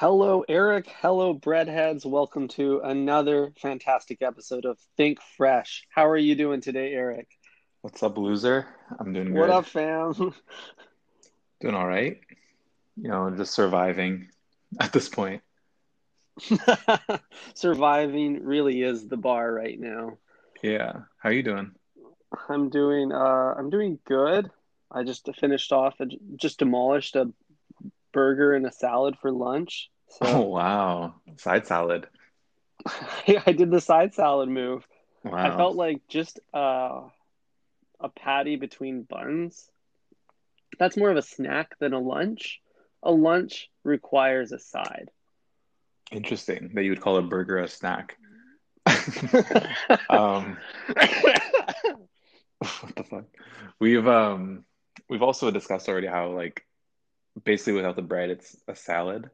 Hello, Eric. Hello, breadheads. Welcome to another fantastic episode of Think Fresh. How are you doing today, Eric? What's up, loser? I'm doing good. What up, fam? Doing all right. You know, just surviving at this point. Surviving really is the bar right now. Yeah. How are you doing? I'm doing uh I'm doing good. I just finished off just demolished a burger and a salad for lunch. So Oh wow. Side salad. I did the side salad move. Wow. I felt like just uh a patty between buns. That's more of a snack than a lunch. A lunch requires a side. Interesting that you would call a burger a snack. um, what the fuck? We've um we've also discussed already how like basically without the bread it's a salad.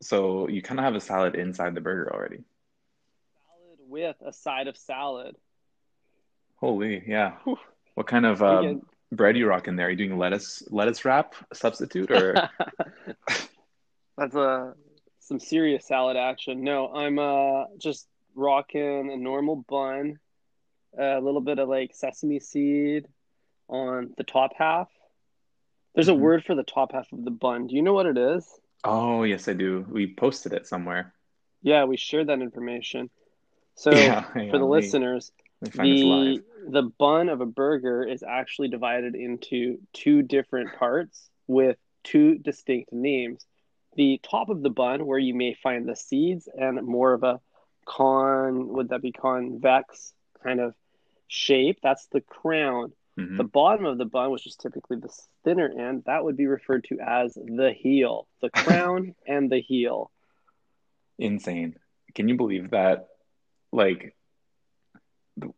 So you kind of have a salad inside the burger already. Salad with a side of salad. Holy, yeah. What kind of um, bread you rocking in there? Are you doing lettuce lettuce wrap substitute or That's a some serious salad action. No, I'm uh just rocking a normal bun, a little bit of like sesame seed on the top half. There's a Mhm. word for the top half of the bun. Do you know what it is? Oh, yes, I do. We posted it somewhere. Yeah, we shared that information. So Yeah, for the on, let me- listeners, Let me find this the the bun of a burger is actually divided into two different parts with two distinct names. The top of the bun, where you may find the seeds and more of a con, would that be convex kind of shape? That's the crown. Mhm. The bottom of the bun, which is typically the thinner end, that would be referred to as the heel. The crown and the heel. Insane. Can you believe that? Like,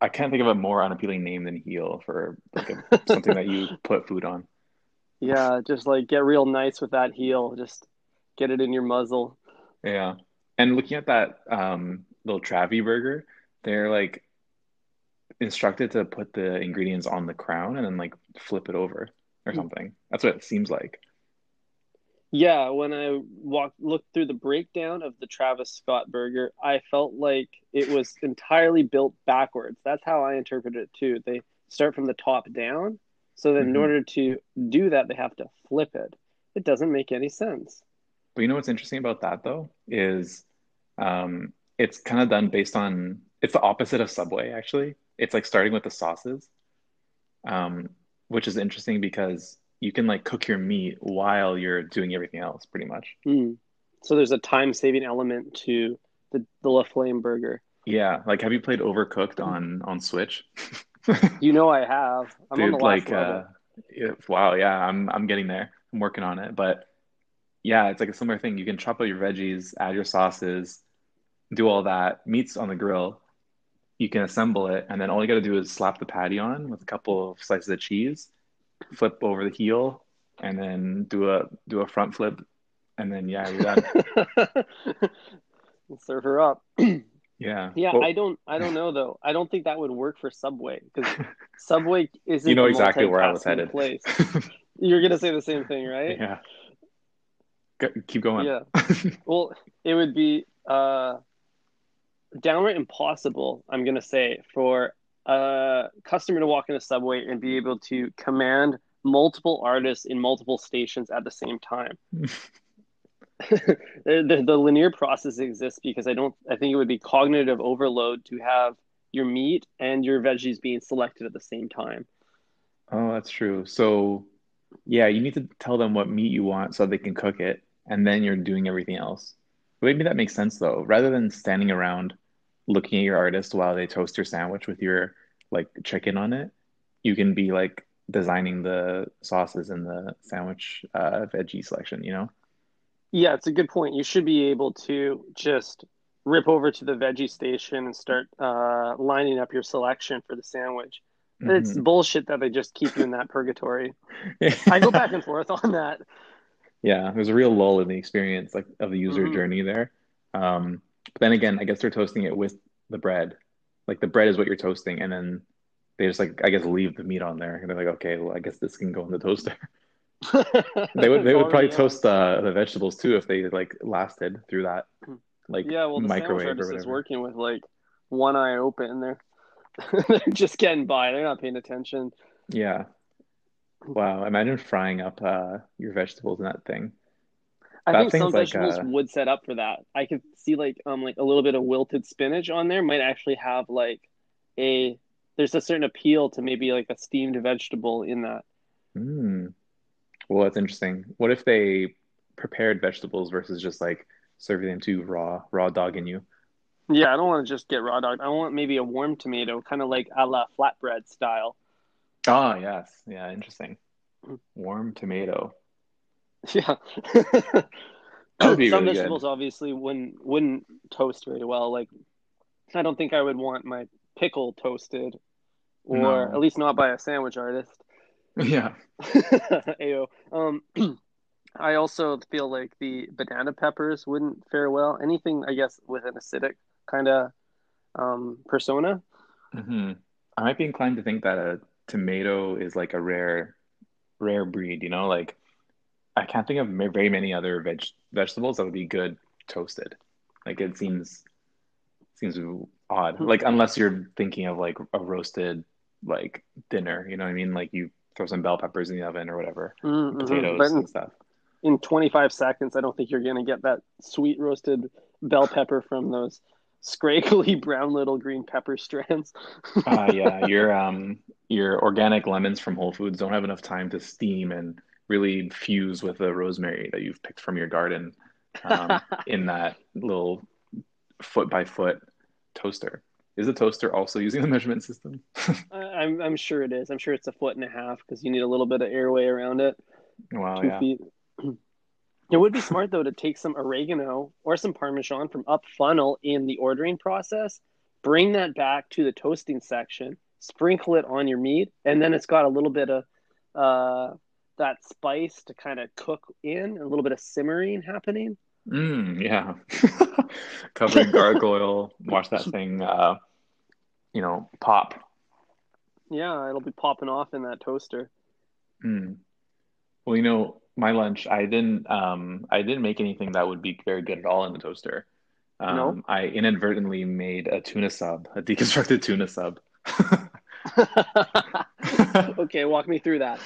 I can't think of a more unappealing name than heel for like a, something that you put food on. Yeah, just like get real nice with that heel. Just get it in your muzzle. Yeah. And looking at that um, little Travi burger, they're like instructed to put the ingredients on the crown and then like flip it over or Mm. something. That's what it seems like. Yeah, when I walked looked through the breakdown of the Travis Scott burger, I felt like it was entirely built backwards. That's how I interpreted it too. They start from the top down, so then in Mhm. order to do that, they have to flip it. It doesn't make any sense. But you know what's interesting about that though is um, it's kind of done based on it's the opposite of Subway actually. It's like starting with the sauces, um, which is interesting because you can like cook your meat while you're doing everything else pretty much. Hmm. So there's a time saving element to the the La Flame burger. Yeah, like have you played Overcooked on on Switch? You know I have. I'm on the Dude, last like level. uh, yeah, wow, yeah, I'm I'm getting there. I'm working on it, but yeah, it's like a similar thing. You can chop up your veggies, add your sauces, do all that. Meat's on the grill. You can assemble it, and then all you got to do is slap the patty on with a couple of slices of cheese, flip over the heel, and then do a do a front flip, and then yeah, you're done. Serve her up. Yeah. Yeah, Well, I don't I don't know though. I don't think that would work for Subway because Subway isn't You know exactly where I was headed. Place. You're gonna say the same thing, right? yeah. Go, keep going. Yeah. Well, it would be uh, downright impossible, I'm gonna say, for a customer to walk in a subway and be able to command multiple artists in multiple stations at the same time. the, the, the linear process exists because I don't. I think it would be cognitive overload to have your meat and your veggies being selected at the same time. Oh, that's true. So, yeah, you need to tell them what meat you want so they can cook it, and then you're doing everything else. Maybe that makes sense though. Rather than standing around looking at your artist while they toast your sandwich with your like chicken on it, you can be like designing the sauces and the sandwich uh, veggie selection, you know? Yeah, it's a good point. You should be able to just rip over to the veggie station and start uh, lining up your selection for the sandwich. It's Mhm. bullshit that they just keep you in that purgatory. I go back and forth on that. Yeah, there's a real lull in the experience, like of the user Mhm. journey there. Um, but then again, I guess they're toasting it with the bread. Like the bread is what you're toasting, and then they just like I guess leave the meat on there, and they're like, okay, well, I guess this can go in the toaster. They would they would probably toast the the vegetables too if they like lasted through that like Yeah, well, the sandwich microwave artist is working with like one eye open. They're they're just getting by. They're not paying attention. Yeah. Wow. Imagine frying up uh your vegetables in that thing. I think some like vegetables uh would set up for that. I could see like um like a little bit of wilted spinach on there might actually have like a there's a certain appeal to maybe like a steamed vegetable in that. hmm. Well, that's interesting. What if they prepared vegetables versus just like serving them to raw raw dog in you? Yeah, I don't want to just get raw dog. I want maybe a warm tomato, kind of like a la flatbread style. Oh, yes. Yeah, interesting. Warm tomato. Yeah. That would be Some really vegetables good. obviously wouldn't wouldn't toast very well. Like I don't think I would want my pickle toasted, or No. at least not by a sandwich artist. Yeah. Ayo. Um, I also feel like the banana peppers wouldn't fare well. Anything, I guess, with an acidic kind of um, persona. hmm I might be inclined to think that a tomato is like a rare rare breed, you know? Like I can't think of very many other veg vegetables that would be good toasted. Like it seems seems odd. Like unless you're thinking of like a roasted like dinner, you know what I mean? Like you throw some bell peppers in the oven or whatever, Mm-hmm. Potatoes and stuff. in 25 seconds, I don't think you're going to get that sweet roasted bell pepper from those scraggly brown little green pepper strands. Uh yeah, your um your organic lemons from Whole Foods don't have enough time to steam and really fuse with the rosemary that you've picked from your garden um, in that little foot by foot toaster. Is the toaster also using the measurement system? I- I'm I'm sure it is. I'm sure it's a foot and a half because you need a little bit of airway around it. Wow, Two yeah. feet. It would be smart though to take some oregano or some parmesan from up funnel in the ordering process, bring that back to the toasting section, sprinkle it on your meat, and then it's got a little bit of uh, that spice to kind of cook in, a little bit of simmering happening. Mm, yeah. Covering gargoyle, watch that thing uh, you know, pop. Yeah, it'll be popping off in that toaster. Mm. Well, you know, my lunch, I didn't um I didn't make anything that would be very good at all in the toaster. No? Um, I inadvertently made a tuna sub, a deconstructed tuna sub. okay, walk me through that.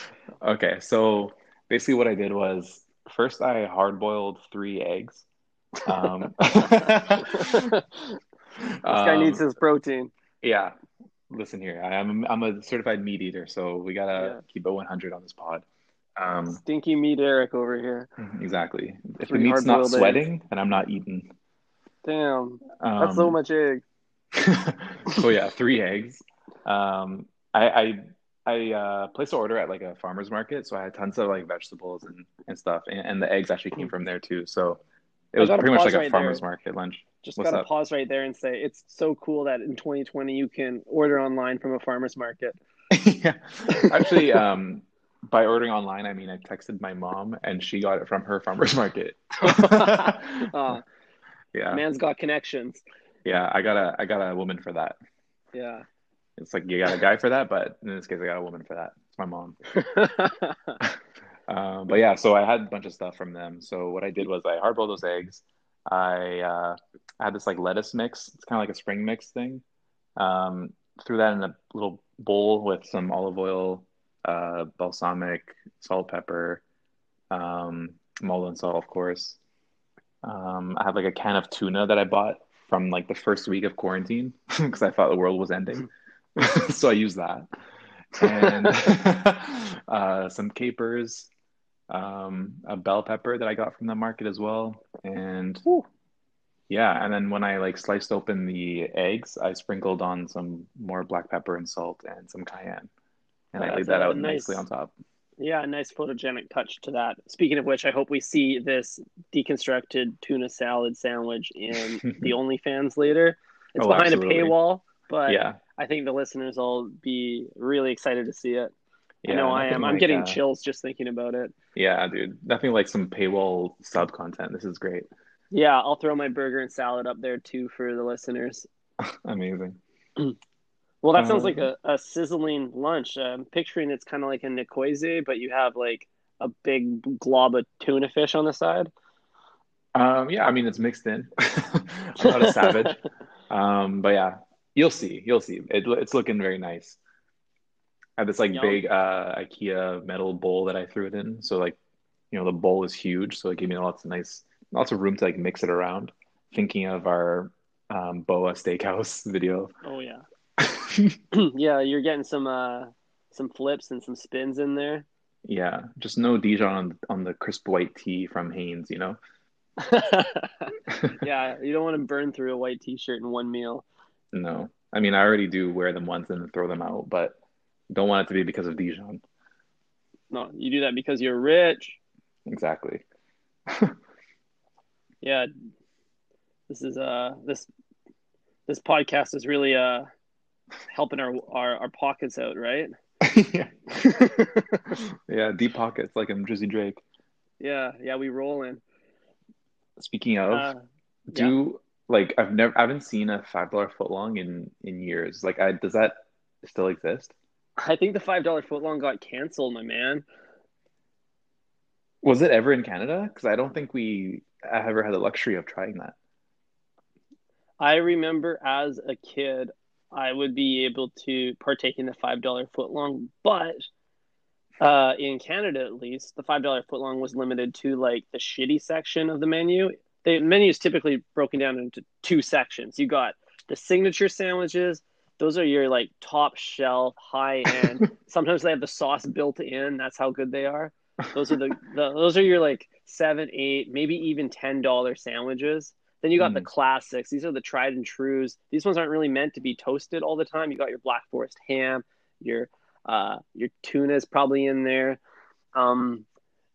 Okay, so basically what I did was first I hard boiled three eggs. Um, this guy needs um, his protein. yeah, listen here. I am I'm a certified meat eater, so we gotta Yeah. keep it 100 on this pod. Um, Stinky meat Eric over here. exactly. If the meat's not hard-boiled eggs. sweating, then I'm not eating. Damn, Um, that's so much egg. so yeah, three eggs. Um, I I, I uh, placed an order at like a farmer's market, so I had tons of like vegetables and, and stuff, and, and the eggs actually came from there too. So it I was pretty much like a farmer's there. market lunch. Just What's gotta up? pause right there and say it's so cool that in 2020 you can order online from a farmer's market. yeah, actually, um, by ordering online, I mean I texted my mom, and she got it from her farmer's market. uh, yeah, man's got connections. yeah, I got a I got a woman for that. Yeah. It's like you got a guy for that, but in this case, I got a woman for that. It's my mom. Uh, but yeah, so I had a bunch of stuff from them. So what I did was I hard boiled those eggs. I uh, had this like lettuce mix. It's kind of like a spring mix thing. Um, threw that in a little bowl with some olive oil, uh, balsamic, salt, pepper, um, Maldon salt, of course. Um, I had like a can of tuna that I bought from like the first week of quarantine because I thought the world was ending. so I use that and uh, some capers, um, a bell pepper that I got from the market as well, and Whew. yeah, and then when I like sliced open the eggs, I sprinkled on some more black pepper and salt and some cayenne, and Oh, I laid that out nice- nicely on top. yeah, a nice photogenic touch to that. Speaking of which, I hope we see this deconstructed tuna salad sandwich in the OnlyFans later. It's Oh, behind absolutely. a paywall, but Yeah, I think the listeners will be really excited to see it. yeah, I know I am. I'm getting uh, chills just thinking about it. Yeah, dude, nothing like some paywall sub content. This is great, Yeah, I'll throw my burger and salad up there too for the listeners. amazing. Well, that sounds Uh, like a, a sizzling lunch. I'm picturing it's kind of like a Niçoise, but you have like a big glob of tuna fish on the side? Um, yeah, I mean it's mixed in. I'm not a savage, um, but yeah, you'll see. You'll see. It, it's looking very nice. I have this like Yum. big uh, IKEA metal bowl that I threw it in. So like, you know, the bowl is huge, so it gave me lots of nice, lots of room to like mix it around. Thinking of our um, Boa Steakhouse video. Oh yeah. yeah, you're getting some uh some flips and some spins in there. Yeah, just no Dijon on on the crisp white tee from Hanes. You know. yeah, you don't want to burn through a white t-shirt in one meal. No, I mean I already do wear them once and then throw them out, but don't want it to be because of Dijon. No, you do that because you're rich. Exactly. Yeah. This is uh this this podcast is really uh helping our our, our pockets out, right? yeah. yeah, deep pockets like I'm Drizzy Drake. yeah, yeah, we roll in. Speaking of, Uh, do like I've never I haven't seen a five dollar footlong in in years. Like I does that still exist? I think the five dollar footlong got canceled, my man. Was it ever in Canada? Because I don't think we ever had the luxury of trying that. I remember as a kid, I would be able to partake in the five dollar footlong, but uh, in Canada at least, the five dollar footlong was limited to like the shitty section of the menu. The menu is typically broken down into two sections. You got the signature sandwiches; those are your like top shelf, high end. Sometimes they have the sauce built in. That's how good they are. Those are the, the those are your like seven, eight, maybe even ten dollar sandwiches. Then you got the Mm. classics. These are the tried and trues. These ones aren't really meant to be toasted all the time. You got your black forest ham, your uh, your tuna is probably in there. Um,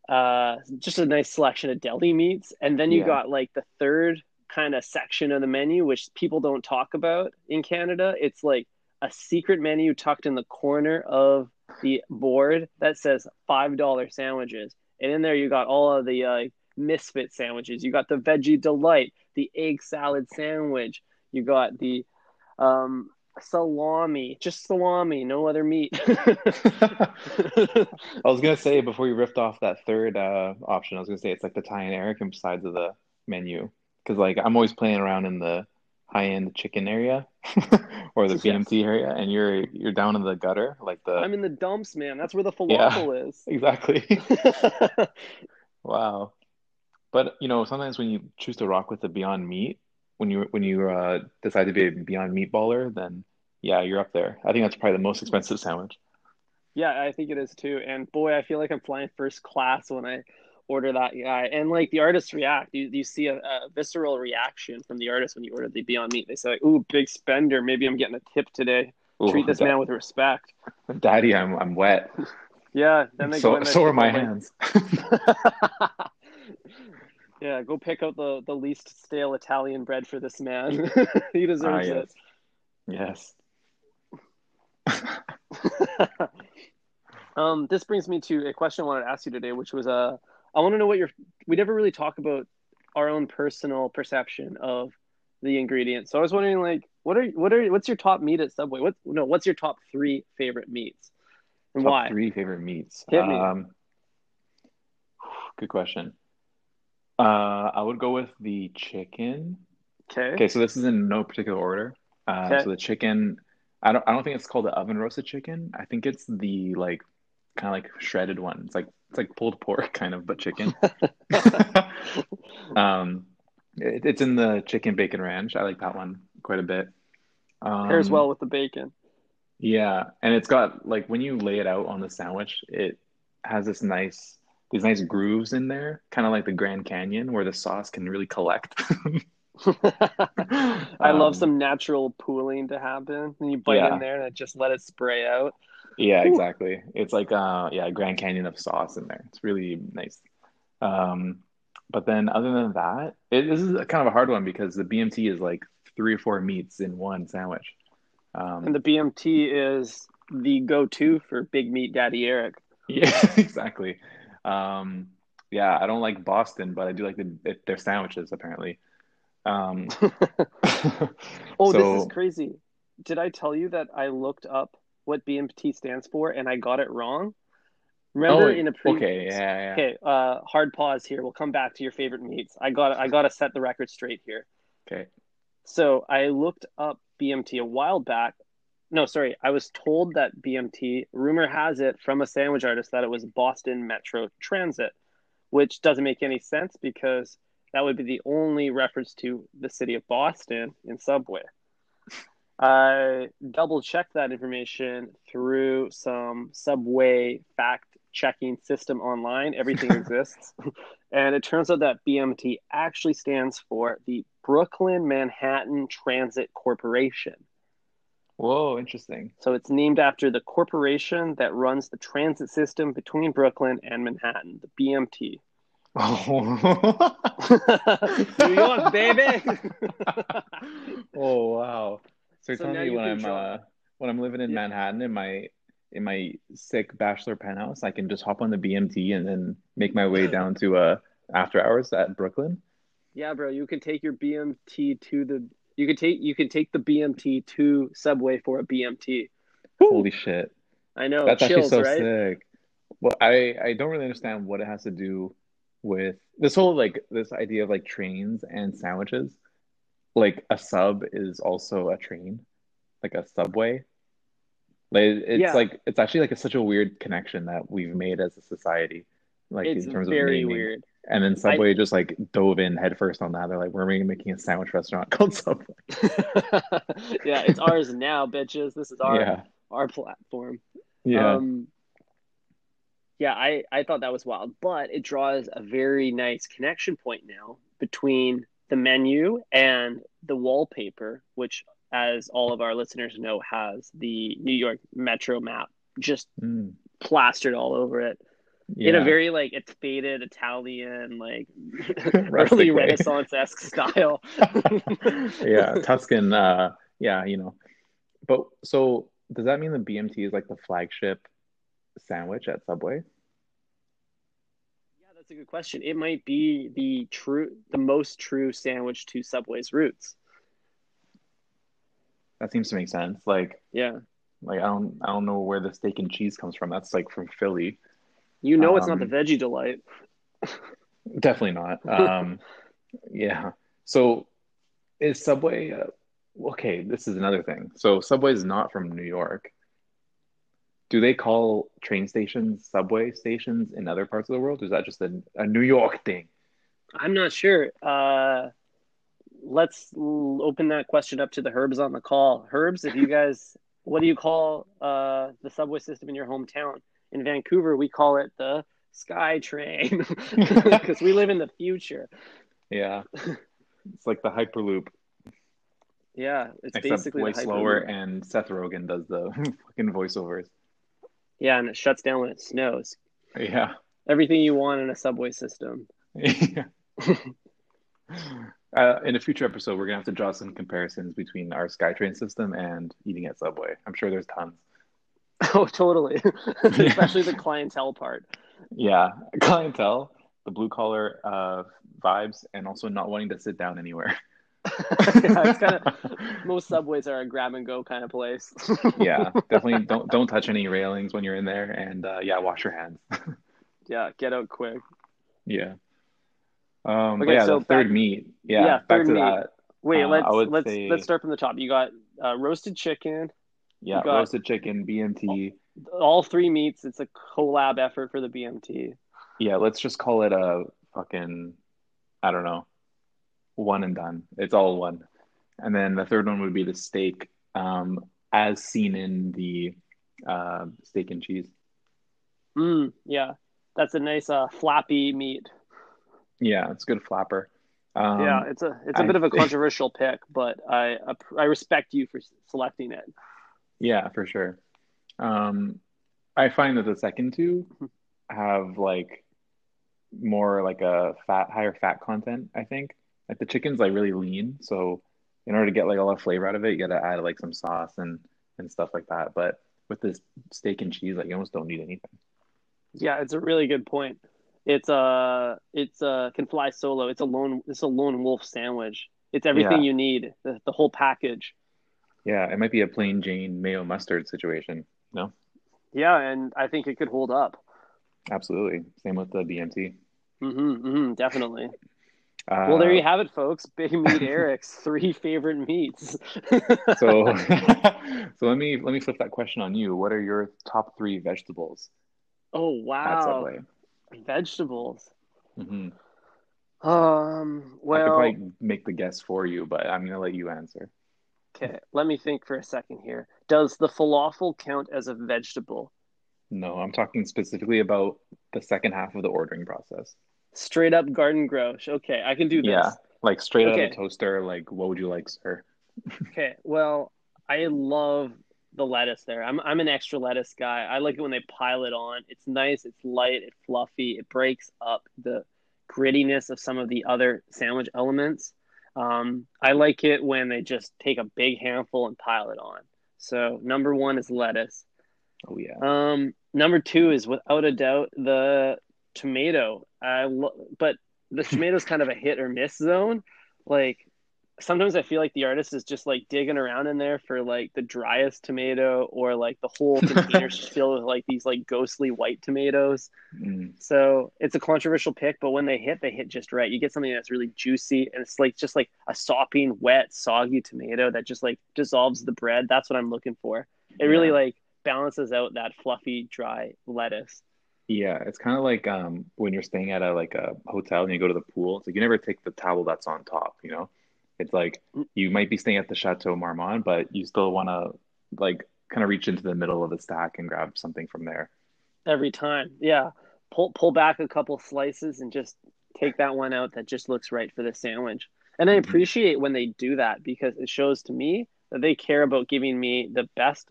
uh, just a nice selection of deli meats, and then you Yeah. got like the third kind of section of the menu, which people don't talk about in Canada. It's like a secret menu tucked in the corner of the board that says five dollar sandwiches, and in there you got all of the uh, misfit sandwiches. You got the veggie delight, the egg salad sandwich. You got the um, salami, just salami, no other meat. I was gonna say before you riffed off that third uh, option, I was gonna say it's like the Thai and American sides of the menu because like I'm always playing around in the high end chicken area or the Yes. Area, and you're you're down in the gutter, like the I'm in the dumps, man. That's where the Yeah. is. exactly. Wow. But you know, sometimes when you choose to rock with the Beyond Meat, when you when you uh, decide to be a Beyond Meatballer, then yeah, you're up there. I think that's probably the most expensive sandwich. yeah, I think it is too. And boy, I feel like I'm flying first class when I order that guy. And like the artists react. You, you see a, a visceral reaction from the artist when you order the Beyond Meat. They say, like, "Ooh, big spender. Maybe I'm getting a tip today. Ooh, Treat this da- man with respect." Daddy, I'm I'm wet. Yeah. Then they go So there so are my hands. yeah, go pick out the the least stale Italian bread for this man. he Ah, deserves yes. Yes. it. um, this brings me to a question I wanted to ask you today, which was uh, I want to know what your we never really talk about our own personal perception of the ingredients. So I was wondering, like, what are what are what's your top meat at Subway? What no, what's your top three favorite meats, and Top why? three favorite meats. Hit me. Um, good question. Uh, I would go with the chicken. Okay. Okay, so this is in no particular order. Uh, Okay. so the chicken, I don't, I don't think it's called the oven roasted chicken. I think it's the like kind of like shredded one. It's like it's like pulled pork kind of, but chicken. um, it, it's in the chicken bacon ranch. I like that one quite a bit. Um, Pairs well with the bacon. Yeah, and it's got like when you lay it out on the sandwich, it has this nice these nice grooves in there, kind of like the Grand Canyon, where the sauce can really collect. I love Um, some natural pooling to happen. And you bite Yeah. in there and it just let it spray out. Yeah, Ooh. exactly. It's like uh yeah, Grand Canyon of sauce in there. It's really nice. Um, but then other than that, it, this is a kind of a hard one because the BMT is like three or four meats in one sandwich. Um, And the BMT is the go-to for Big Meat Daddy Eric. Yeah, exactly. Um, yeah, I don't like Boston, but I do like the, their sandwiches apparently. Um, Oh, this is crazy. Did I tell you that I looked up what BMT stands for and I got it wrong? Remember Oh, in a pre okay, yeah, yeah. Okay, uh hard pause here. We'll come back to your favorite meats. I got I got to set the record straight here. Okay. So, I looked up BMT a while back. No, sorry. I was told that BMT, rumor has it from a sandwich artist that it was Boston Metro Transit, which doesn't make any sense because that would be the only reference to the city of Boston in Subway. I double checked that information through some Subway fact checking system online. Everything exists. and it turns out that BMT actually stands for the Brooklyn Manhattan Transit Corporation. Whoa, interesting. So it's named after the corporation that runs the transit system between Brooklyn and Manhattan, the BMT. Oh. New York, baby. oh wow. So you're So telling now me you when I'm uh when I'm living in Yeah. Manhattan in my in my sick bachelor penthouse, I can just hop on the BMT and then make my way down to uh after hours at Brooklyn. Yeah, bro, you can take your BMT to the you can take you can take the BMT to Subway for a BMT. Holy shit. I know, That's actually so right? sick. Well, I I don't really understand what it has to do with this whole like this idea of like trains and sandwiches. Like a sub is also a train, like a subway. Like it's Yeah. like it's actually like a, such a weird connection that we've made as a society, like It's in terms of very naming. weird. And then Subway just like dove in headfirst on that. They're like, we're making making a sandwich restaurant called Subway. yeah, it's ours now, bitches. This is our Yeah, our platform. yeah. Um, yeah, I, I thought that was wild, but it draws a very nice connection point now between the menu and the wallpaper, which, as all of our listeners know, has the New York Metro map just Mm, plastered all over it yeah. in a very like it's faded Italian, like early. Renaissance esque style. yeah, Tuscan. Uh, yeah, you know. But so does that mean the BMT is like the flagship sandwich at Subway? Yeah, that's a good question. It might be the true, the most true sandwich to Subway's roots. That seems to make sense. Like, Yeah, like I don't, I don't know where the steak and cheese comes from. That's like from Philly. you know it's not the Um, veggie delight. Definitely not. Um, yeah. So is Subway? Uh, okay, this is another thing. So Subway is not from New York. Do they call train stations subway stations in other parts of the world? Or is that just a, a New York thing? I'm not sure. Uh, let's l- open that question up to the Herbs on the call. Herbs, if you guys, what do you call uh, the subway system in your hometown? In Vancouver, we call it the Sky Train because we live in the future. Yeah. It's like the Hyperloop, Yeah, it's except basically way slower, and Seth Rogen does the fucking voiceovers. Yeah, and it shuts down when it snows. Yeah. Everything you want in a subway system. Yeah. Uh, in a future episode, we're gonna have to draw some comparisons between our SkyTrain system and eating at Subway. I'm sure there's tons. Oh, totally. Especially the clientele part. Yeah, clientele, the blue collar uh, vibes, and also not wanting to sit down anywhere. Yeah, it's kind of most subways are a grab and go kind of place. yeah, definitely don't don't touch any railings when you're in there, and uh, yeah, wash your hands. yeah, get out quick. yeah. Um, Okay, yeah, so the third back- meat. Yeah, yeah, back to meat. that. Wait, Uh, let's let's say- let's start from the top. You got uh, roasted chicken, Yeah, roasted chicken, BMT. all three meats. It's a collab effort for the BMT. Yeah, let's just call it a fucking, I don't know, one and done. It's all one. And then the third one would be the steak, um, as seen in the uh, steak and cheese. Mm, yeah, that's a nice uh, flappy meat. Yeah, it's a good flapper. Um, yeah, it's a it's a I bit of a controversial pick, but I I respect you for selecting it. yeah, for sure. Um, I find that the second two have like more like a fat, higher fat content. I think like the chicken's like really lean, so in order to get like a lot of flavor out of it, you got to add like some sauce and and stuff like that. But with this steak and cheese, like you almost don't need anything. Yeah, it's a really good point. It's uh it's uh can fly solo. It's a lone it's a lone wolf sandwich. It's everything Yeah. you need. The, the whole package. Yeah, it might be a plain Jane mayo mustard situation. No, Yeah, and I think it could hold up. Absolutely. Same with the BMT. Mm-hmm, mm-hmm, definitely. Uh, Well, there you have it, folks. Big Meat Eric's three favorite meats. so so let me let me flip that question on you. What are your top three vegetables oh wow, vegetables. hmm Um. I could probably make the guess for you, but I'm gonna let you answer. okay. Let me think for a second here. Does the falafel count as a vegetable? No, I'm talking specifically about the second half of the ordering process. Straight up garden grosh. Okay, I can do this. Yeah, like straight out of Okay. the toaster. Like, what would you like, sir? Okay. Well, I love the lettuce there. I'm I'm an extra lettuce guy. I like it when they pile it on. It's nice, it's light, it's fluffy. It breaks up the grittiness of some of the other sandwich elements. Um, I like it when they just take a big handful and pile it on. So number one is lettuce. Oh yeah, Um, number two is without a doubt the tomato. I lo- but the tomato's kind of a hit or miss zone. Like sometimes I feel like the artist is just like digging around in there for like the driest tomato or like the whole container filled with like these like ghostly white tomatoes. Mm, So it's a controversial pick, but when they hit, they hit just right. You get something that's really juicy and it's like just like a sopping, wet, soggy tomato that just like dissolves the bread. That's what I'm looking for. It really like balances out that fluffy, dry lettuce. Yeah. It's kind of like um when you're staying at a like a hotel and you go to the pool. It's like you never take the towel that's on top. You know, it's like you might be staying at the Chateau Marmont, but you still want to like kind of reach into the middle of the stack and grab something from there. every time. Yeah, pull pull back a couple slices and just take that one out that just looks right for the sandwich. And I Mhm. appreciate when they do that because it shows to me that they care about giving me the best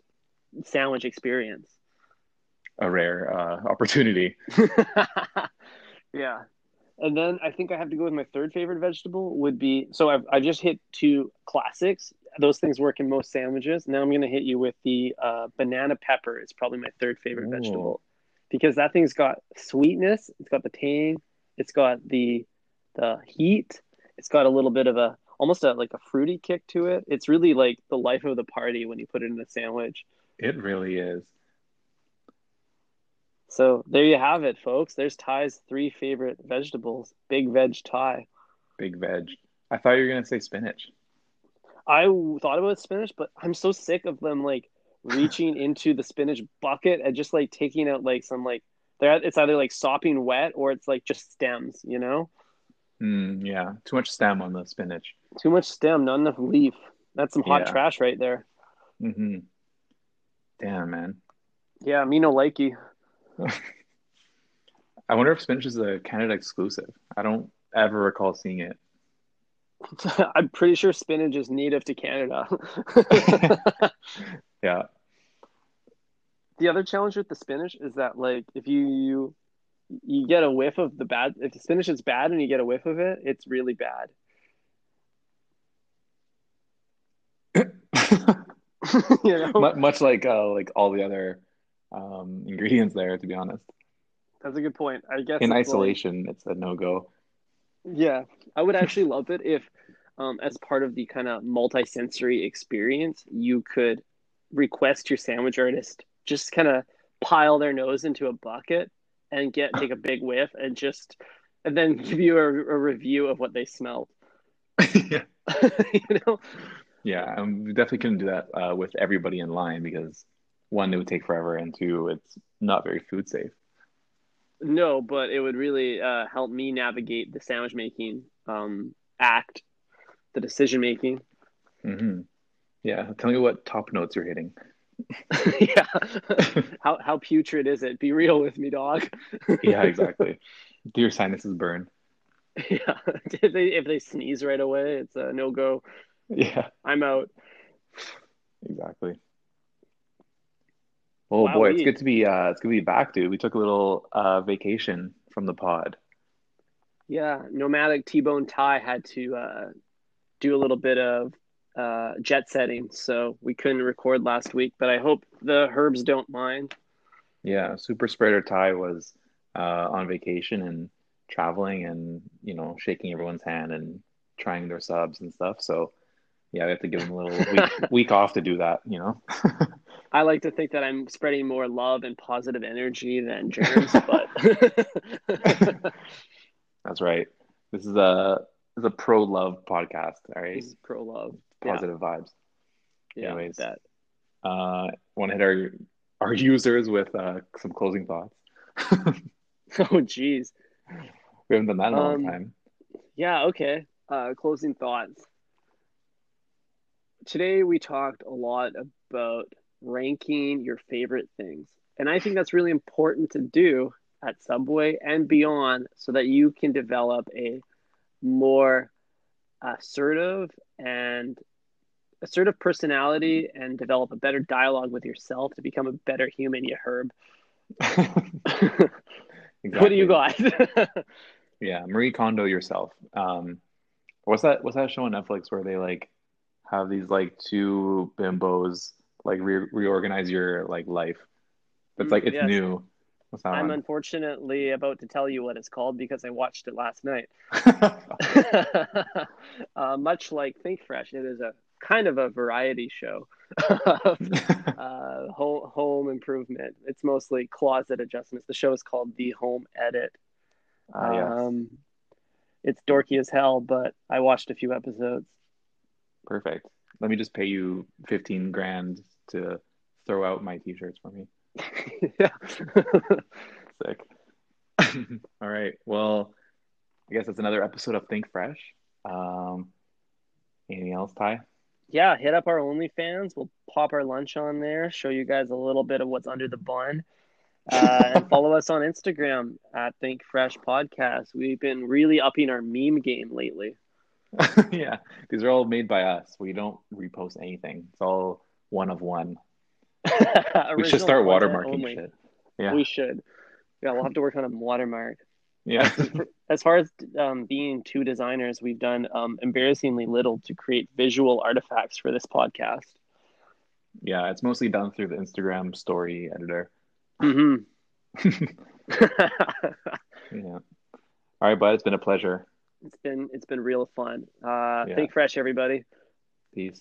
sandwich experience. A rare uh, opportunity. yeah. And then I think I have to go with my third favorite vegetable would be so I've I just hit two classics. Those things work in most sandwiches. Now I'm gonna hit you with the uh, banana pepper. It's probably my third favorite Ooh. vegetable because that thing's got sweetness. It's got the tang. It's got the the heat. It's got a little bit of a almost a like a fruity kick to it. It's really like the life of the party when you put it in a sandwich. It really is. So there you have it, folks. There's Ty's three favorite vegetables. Big veg Ty. Big veg. I thought you were gonna say spinach. I thought about spinach, but I'm so sick of them like reaching into the spinach bucket and just like taking out like some like they're it's either like sopping wet or it's like just stems, you know? Mm, yeah, too much stem on the spinach. Too much stem, not enough leaf. That's some hot Yeah. trash right there. Mm-hmm. Damn, man. Yeah, me no likey. I wonder if spinach is a Canada exclusive. I don't ever recall seeing it. I'm pretty sure spinach is native to Canada. Yeah. the other challenge with the spinach is that like if you you, you get a whiff of the bad if the spinach is bad and you get a whiff of it, it's really bad. you know? Mu- Much like uh, like all the other um, ingredients there, to be honest. That's a good point. I guess In it's like- isolation, it's a no go. yeah, I would actually love it if, um, as part of the kind of multi-sensory experience, you could request your sandwich artist just kind of pile their nose into a bucket and get take a big whiff and just and then give you a, a review of what they smelled. yeah. you know, Yeah, um, we definitely couldn't do that uh, with everybody in line because one, it would take forever, and two, it's not very food safe. no, but it would really uh, help me navigate the sandwich making um, act, the decision making. Mm-hmm. Yeah, tell me what top notes you're hitting. yeah. how how putrid is it? Be real with me, dog. Yeah, exactly. Do your sinuses burn? yeah. if they if they sneeze right away, it's a no go. Yeah, I'm out. exactly. Oh boy, it's good to be uh, it's good to be back, dude. We took a little uh, vacation from the pod. Yeah, nomadic T-Bone Ty had to uh, do a little bit of uh, jet setting, so we couldn't record last week. But I hope the Herbs don't mind. Yeah, Super Spreader Ty was uh, on vacation and traveling and, you know, shaking everyone's hand and trying their subs and stuff. So, yeah, we have to give him a little week, week off to do that, you know? I like to think that I'm spreading more love and positive energy than germs, but That's right. This is a this is a pro love podcast. All right, pro love. positive vibes. Yeah, Anyways. that. Uh, want to hit our our users with uh, some closing thoughts. Oh, geez. we haven't done that in a long Um, time. Yeah, okay. Uh, closing thoughts. Today we talked a lot about ranking your favorite things. And I think that's really important to do at Subway and beyond so that you can develop a more assertive and assertive personality and develop a better dialogue with yourself to become a better human, you herb. What do you got? Yeah, Marie Kondo yourself. Um, what's that? What's that show on Netflix where they like have these like two bimbos like re reorganize your like life? It's like Mm, it's yes. new. I'm one? unfortunately about to tell you what it's called because I watched it last night. uh, much like Think Fresh, it is a kind of a variety show of uh, home, home improvement. It's mostly closet adjustments. The show is called The Home Edit. Ah, yes. Um, it's dorky as hell, but I watched a few episodes. Perfect. Let me just pay you 15 grand to throw out my t-shirts for me. yeah. Sick. All right. Well, I guess that's another episode of Think Fresh. Um, anything else, Ty? yeah, hit up our OnlyFans. We'll pop our lunch on there, show you guys a little bit of what's under the bun. Uh, and follow us on Instagram at Think Fresh Podcast. We've been really upping our meme game lately. Yeah, these are all made by us. We don't repost anything. It's all one of one. We should start watermarking shit. Yeah. We should. Yeah, we'll have to work on a watermark. Yeah. As far as um, being two designers, we've done um, embarrassingly little to create visual artifacts for this podcast. Yeah, it's mostly done through the Instagram story editor. hmm Yeah. All right, bud. It's been a pleasure. it's been it's been real fun. Uh, Yeah. Think fresh, everybody. Peace.